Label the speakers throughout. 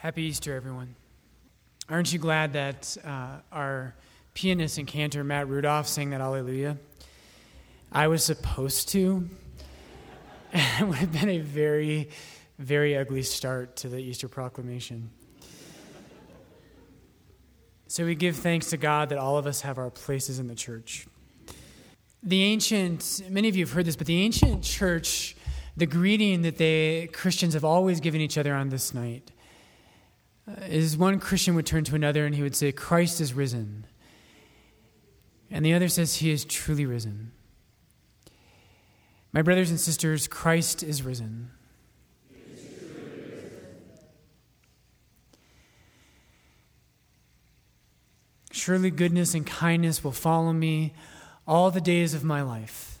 Speaker 1: Happy Easter, everyone. Aren't you glad that uh, our pianist and cantor, Matt Rudolph, sang that Alleluia? I was supposed to. it would have been a very, very ugly start to the Easter proclamation. So we give thanks to God that all of us have our places in the church. The ancient, many of you have heard this, but the ancient church, the greeting that they Christians have always given each other on this night is one Christian would turn to another and he would say, Christ is risen. And the other says, He is truly risen. My brothers and sisters, Christ is risen. Surely goodness and kindness will follow me all the days of my life,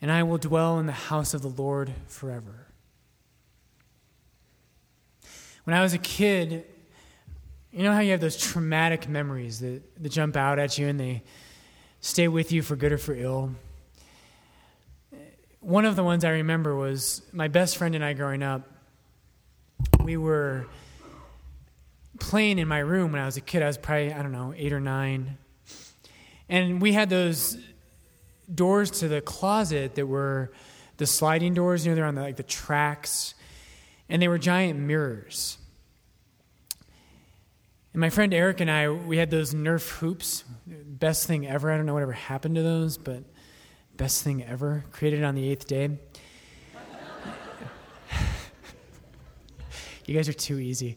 Speaker 1: and I will dwell in the house of the Lord forever. When I was a kid, you know how you have those traumatic memories that, that jump out at you and they stay with you for good or for ill? One of the ones I remember was my best friend and I growing up. We were playing in my room when I was a kid. I was probably, I don't know, eight or nine. And we had those doors to the closet that were the sliding doors, you know, they're on the, like the tracks and they were giant mirrors. And my friend Eric and I, we had those Nerf hoops. Best thing ever. I don't know whatever happened to those, but best thing ever. Created on the eighth day. you guys are too easy.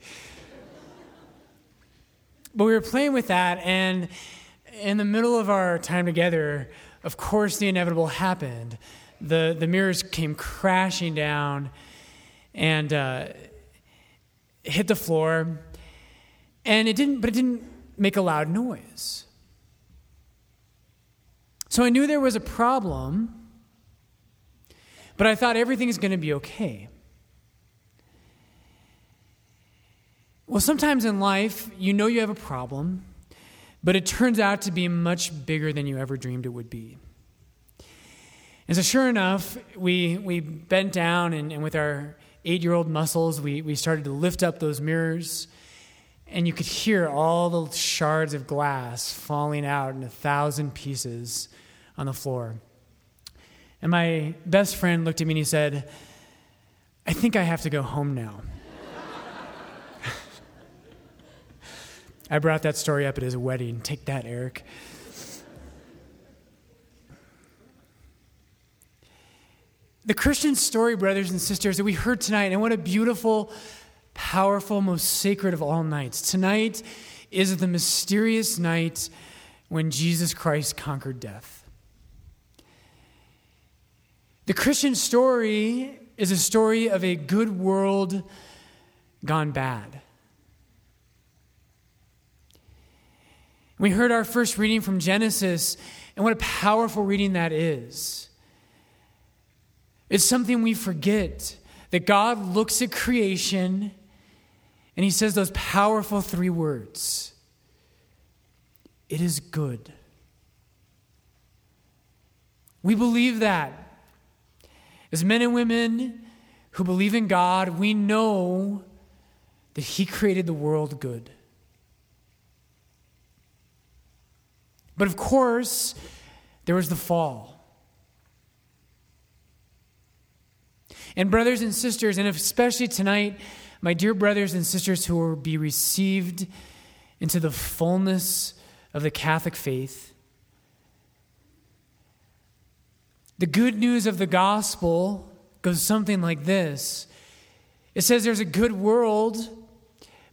Speaker 1: But we were playing with that, and in the middle of our time together, of course, the inevitable happened. The, the mirrors came crashing down and uh, hit the floor. And it didn't, but it didn't make a loud noise. So I knew there was a problem, but I thought everything is going to be okay. Well, sometimes in life, you know you have a problem, but it turns out to be much bigger than you ever dreamed it would be. And so, sure enough, we, we bent down and, and with our eight year old muscles, we, we started to lift up those mirrors, and you could hear all the shards of glass falling out in a thousand pieces on the floor. And my best friend looked at me and he said, I think I have to go home now. I brought that story up at his wedding. Take that, Eric. The Christian story, brothers and sisters, that we heard tonight, and what a beautiful, powerful, most sacred of all nights. Tonight is the mysterious night when Jesus Christ conquered death. The Christian story is a story of a good world gone bad. We heard our first reading from Genesis, and what a powerful reading that is. It's something we forget that God looks at creation and he says those powerful three words It is good. We believe that. As men and women who believe in God, we know that he created the world good. But of course, there was the fall. And, brothers and sisters, and especially tonight, my dear brothers and sisters who will be received into the fullness of the Catholic faith, the good news of the gospel goes something like this it says there's a good world,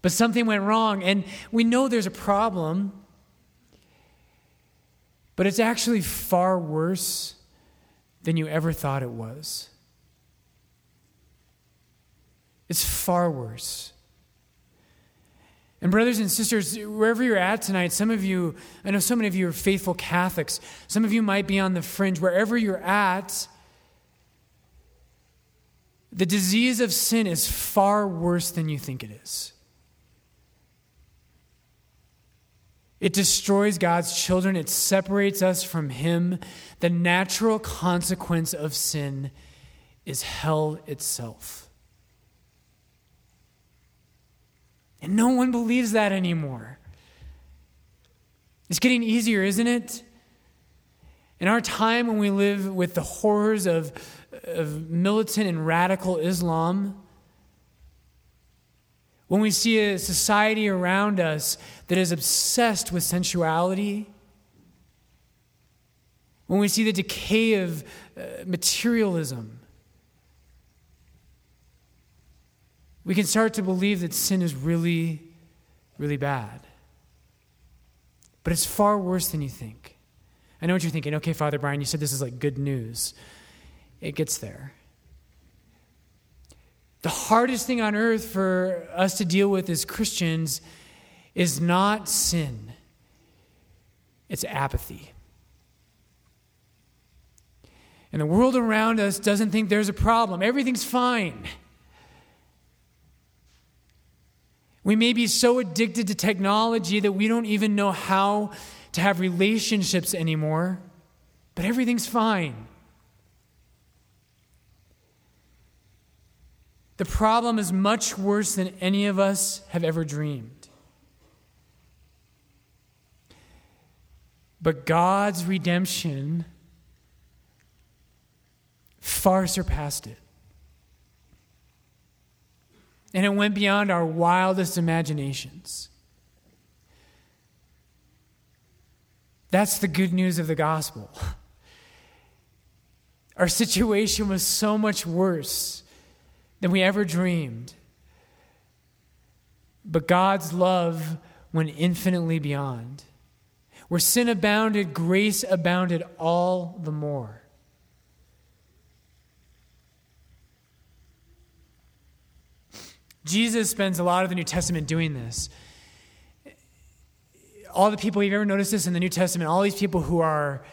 Speaker 1: but something went wrong. And we know there's a problem, but it's actually far worse than you ever thought it was. It's far worse. And, brothers and sisters, wherever you're at tonight, some of you, I know so many of you are faithful Catholics. Some of you might be on the fringe. Wherever you're at, the disease of sin is far worse than you think it is. It destroys God's children, it separates us from Him. The natural consequence of sin is hell itself. And no one believes that anymore. It's getting easier, isn't it? In our time when we live with the horrors of, of militant and radical Islam, when we see a society around us that is obsessed with sensuality, when we see the decay of uh, materialism, we can start to believe that sin is really, really bad. But it's far worse than you think. I know what you're thinking. Okay, Father Brian, you said this is like good news. It gets there. The hardest thing on earth for us to deal with as Christians is not sin, it's apathy. And the world around us doesn't think there's a problem, everything's fine. We may be so addicted to technology that we don't even know how to have relationships anymore, but everything's fine. The problem is much worse than any of us have ever dreamed. But God's redemption far surpassed it. And it went beyond our wildest imaginations. That's the good news of the gospel. Our situation was so much worse than we ever dreamed. But God's love went infinitely beyond. Where sin abounded, grace abounded all the more. Jesus spends a lot of the New Testament doing this. All the people, you've ever noticed this in the New Testament, all these people who are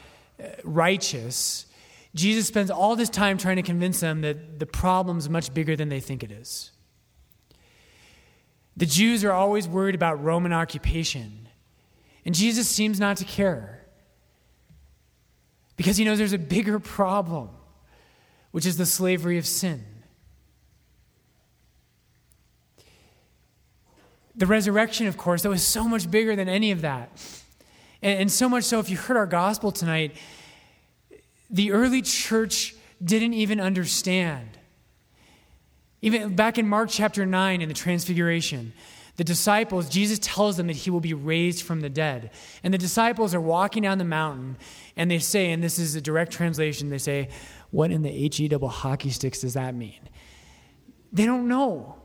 Speaker 1: uh, righteous, Jesus spends all this time trying to convince them that the problem's much bigger than they think it is. The Jews are always worried about Roman occupation, and Jesus seems not to care because he knows there's a bigger problem, which is the slavery of sin. The resurrection, of course, that was so much bigger than any of that. And, and so much so, if you heard our gospel tonight, the early church didn't even understand. Even back in Mark chapter 9 in the Transfiguration, the disciples, Jesus tells them that he will be raised from the dead. And the disciples are walking down the mountain and they say, and this is a direct translation, they say, What in the H E double hockey sticks does that mean? They don't know.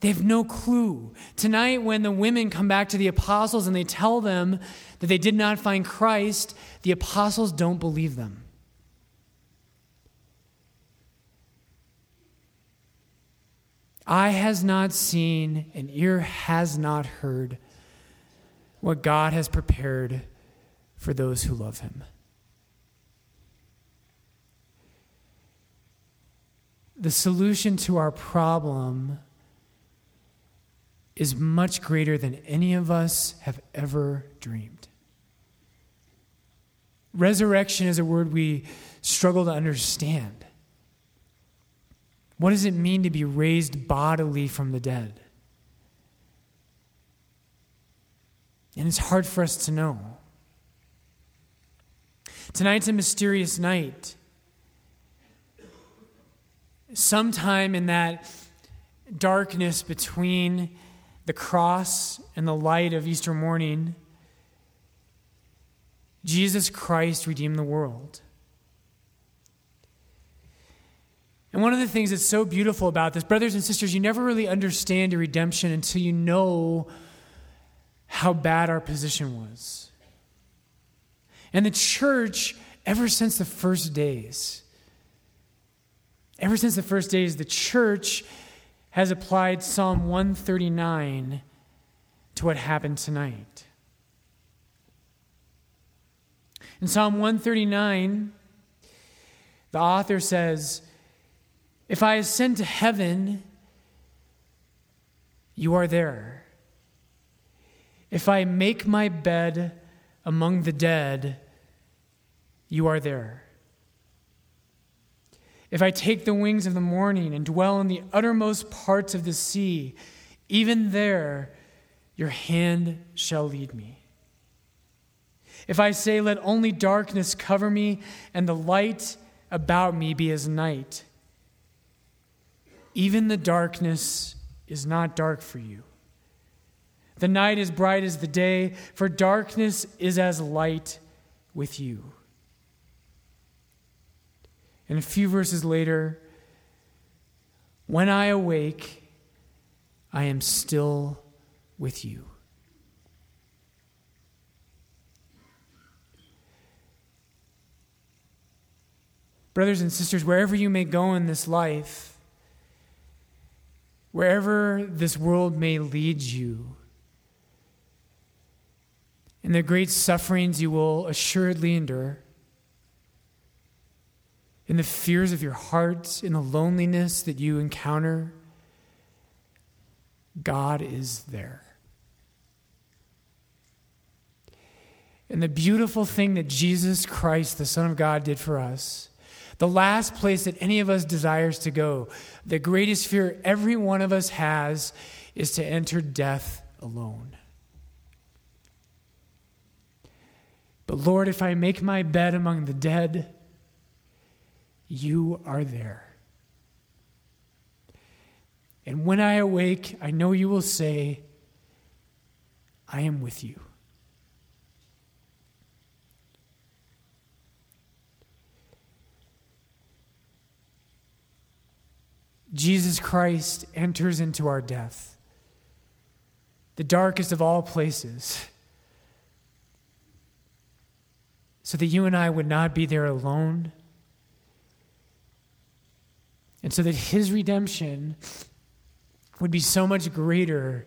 Speaker 1: They have no clue. Tonight, when the women come back to the apostles and they tell them that they did not find Christ, the apostles don't believe them. Eye has not seen, and ear has not heard what God has prepared for those who love him. The solution to our problem is much greater than any of us have ever dreamed. Resurrection is a word we struggle to understand. What does it mean to be raised bodily from the dead? And it's hard for us to know. Tonight's a mysterious night. Sometime in that darkness between the cross and the light of Easter morning, Jesus Christ redeemed the world. And one of the things that's so beautiful about this, brothers and sisters, you never really understand a redemption until you know how bad our position was. And the church, ever since the first days, ever since the first days, the church has applied Psalm 139 to what happened tonight. In Psalm 139, the author says, If I ascend to heaven, you are there. If I make my bed among the dead, you are there. If I take the wings of the morning and dwell in the uttermost parts of the sea, even there your hand shall lead me. If I say, Let only darkness cover me, and the light about me be as night, even the darkness is not dark for you. The night is bright as the day, for darkness is as light with you. And a few verses later, when I awake, I am still with you. Brothers and sisters, wherever you may go in this life, wherever this world may lead you, in the great sufferings you will assuredly endure, in the fears of your heart, in the loneliness that you encounter, God is there. And the beautiful thing that Jesus Christ, the Son of God, did for us, the last place that any of us desires to go, the greatest fear every one of us has, is to enter death alone. But Lord, if I make my bed among the dead, you are there. And when I awake, I know you will say, I am with you. Jesus Christ enters into our death, the darkest of all places, so that you and I would not be there alone, and so that his redemption would be so much greater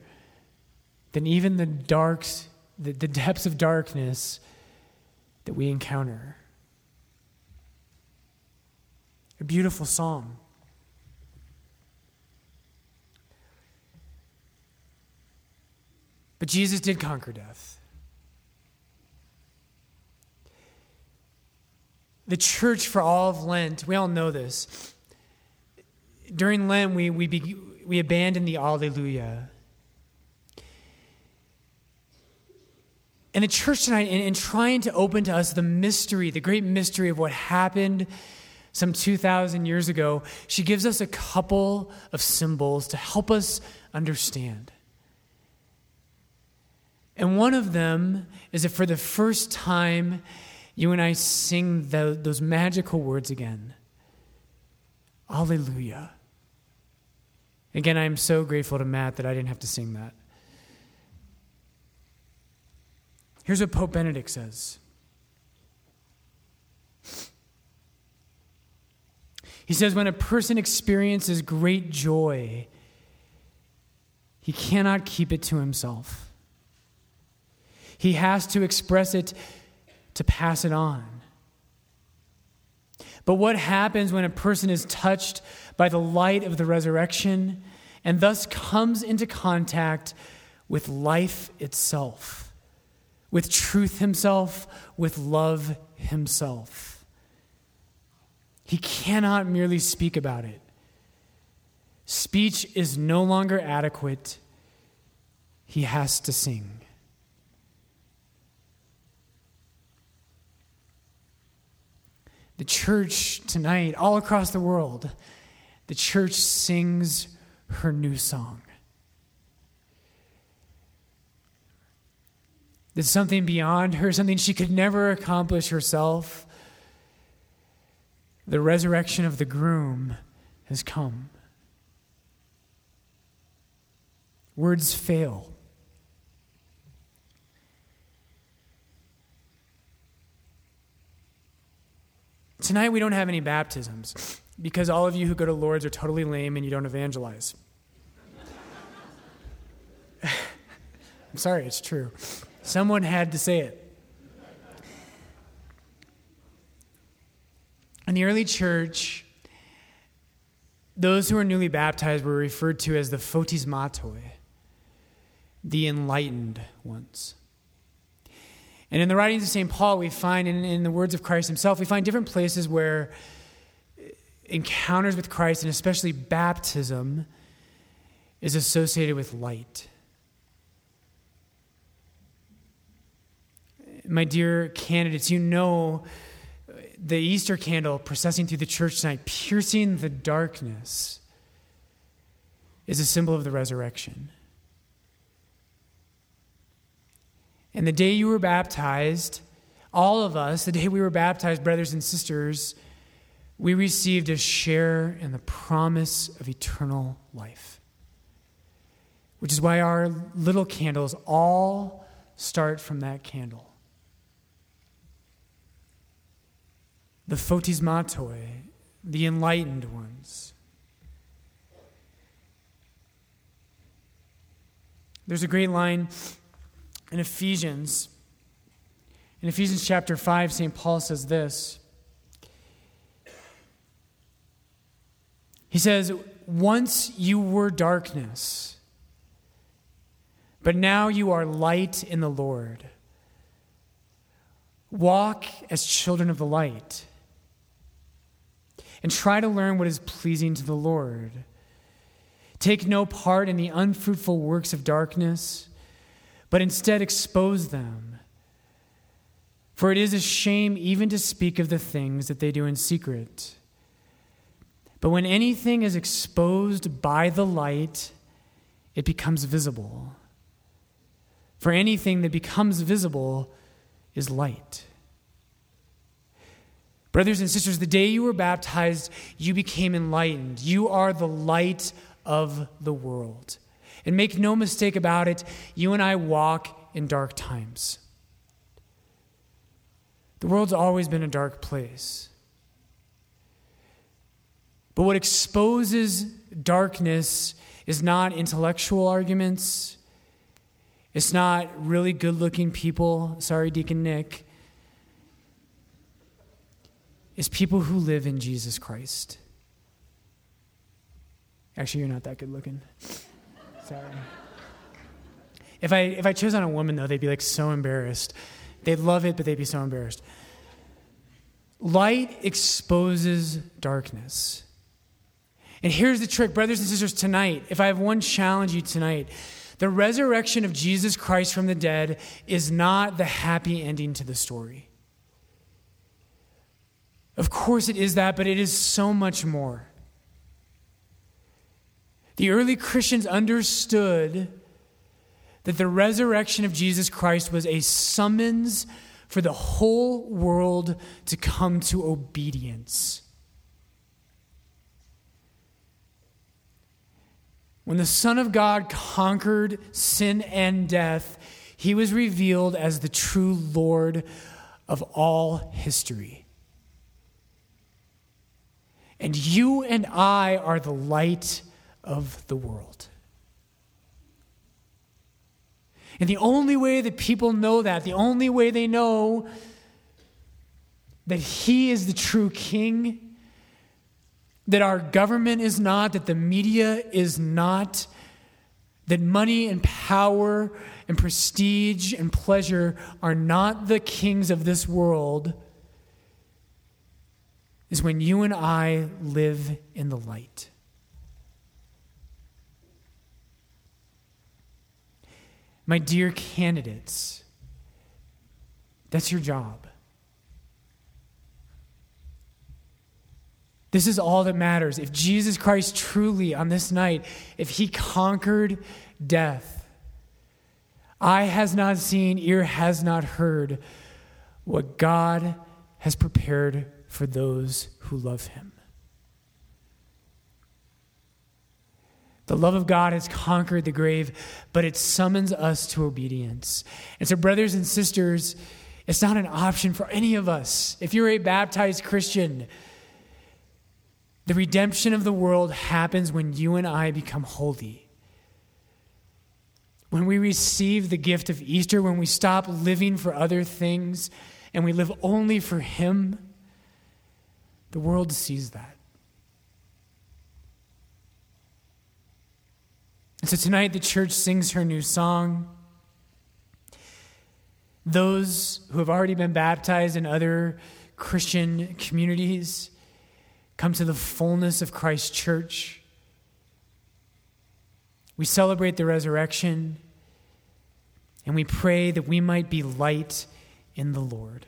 Speaker 1: than even the darks, the, the depths of darkness that we encounter. A beautiful psalm. But Jesus did conquer death. The church, for all of Lent, we all know this. During Lent, we, we, be, we abandon the Alleluia. And the church tonight, in, in trying to open to us the mystery, the great mystery of what happened some 2,000 years ago, she gives us a couple of symbols to help us understand. And one of them is that for the first time, you and I sing the, those magical words again Alleluia. Again, I'm so grateful to Matt that I didn't have to sing that. Here's what Pope Benedict says He says, When a person experiences great joy, he cannot keep it to himself. He has to express it to pass it on. But what happens when a person is touched by the light of the resurrection and thus comes into contact with life itself, with truth himself, with love himself? He cannot merely speak about it. Speech is no longer adequate. He has to sing. The church tonight, all across the world, the church sings her new song. There's something beyond her, something she could never accomplish herself. The resurrection of the groom has come. Words fail. Tonight we don't have any baptisms because all of you who go to Lord's are totally lame and you don't evangelize. I'm sorry, it's true. Someone had to say it. In the early church, those who were newly baptized were referred to as the photismatoi, the enlightened ones. And in the writings of St. Paul, we find, in, in the words of Christ himself, we find different places where encounters with Christ, and especially baptism, is associated with light. My dear candidates, you know the Easter candle processing through the church tonight, piercing the darkness, is a symbol of the resurrection. And the day you were baptized, all of us, the day we were baptized, brothers and sisters, we received a share in the promise of eternal life. Which is why our little candles all start from that candle. The photismatoi, the enlightened ones. There's a great line in Ephesians. In Ephesians chapter 5, St. Paul says this. He says, Once you were darkness, but now you are light in the Lord. Walk as children of the light and try to learn what is pleasing to the Lord. Take no part in the unfruitful works of darkness but instead expose them. For it is a shame even to speak of the things that they do in secret. But when anything is exposed by the light, it becomes visible. For anything that becomes visible is light. Brothers and sisters, the day you were baptized, you became enlightened. You are the light of the world. And make no mistake about it, you and I walk in dark times. The world's always been a dark place. But what exposes darkness is not intellectual arguments. It's not really good looking people. Sorry, Deacon Nick. It's people who live in Jesus Christ. Actually, you're not that good looking. Sorry. If I, if I chose on a woman, though, they'd be like so embarrassed. They'd love it, but they'd be so embarrassed. Light exposes darkness. And here's the trick, brothers and sisters, tonight, if I have one challenge you tonight, the resurrection of Jesus Christ from the dead is not the happy ending to the story. Of course, it is that, but it is so much more. The early Christians understood that the resurrection of Jesus Christ was a summons for the whole world to come to obedience. When the Son of God conquered sin and death, he was revealed as the true Lord of all history. And you and I are the light of the world. And the only way that people know that, the only way they know that He is the true King, that our government is not, that the media is not, that money and power and prestige and pleasure are not the kings of this world, is when you and I live in the light. My dear candidates, that's your job. This is all that matters. If Jesus Christ truly, on this night, if he conquered death, eye has not seen, ear has not heard what God has prepared for those who love him. The love of God has conquered the grave, but it summons us to obedience. And so, brothers and sisters, it's not an option for any of us. If you're a baptized Christian, the redemption of the world happens when you and I become holy. When we receive the gift of Easter, when we stop living for other things and we live only for Him, the world sees that. And so tonight the church sings her new song. Those who have already been baptized in other Christian communities, come to the fullness of Christ's church. We celebrate the resurrection, and we pray that we might be light in the Lord.